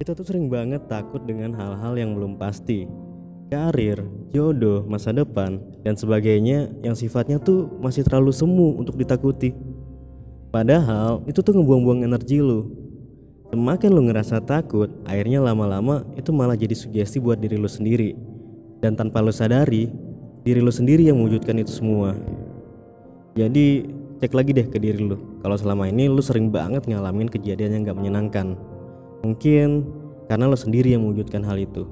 Kita tuh sering banget takut dengan hal-hal yang belum pasti. Karir, jodoh, masa depan, dan sebagainya yang sifatnya tuh masih terlalu semu untuk ditakuti. Padahal itu tuh ngebuang-buang energi lu. Semakin lu ngerasa takut, akhirnya lama-lama itu malah jadi sugesti buat diri lu sendiri. Dan tanpa lu sadari, diri lu sendiri yang mewujudkan itu semua. Jadi cek lagi deh ke diri lu. Kalau selama ini lu sering banget ngalamin kejadian yang gak menyenangkan. Mungkin karena lo sendiri yang mewujudkan hal itu.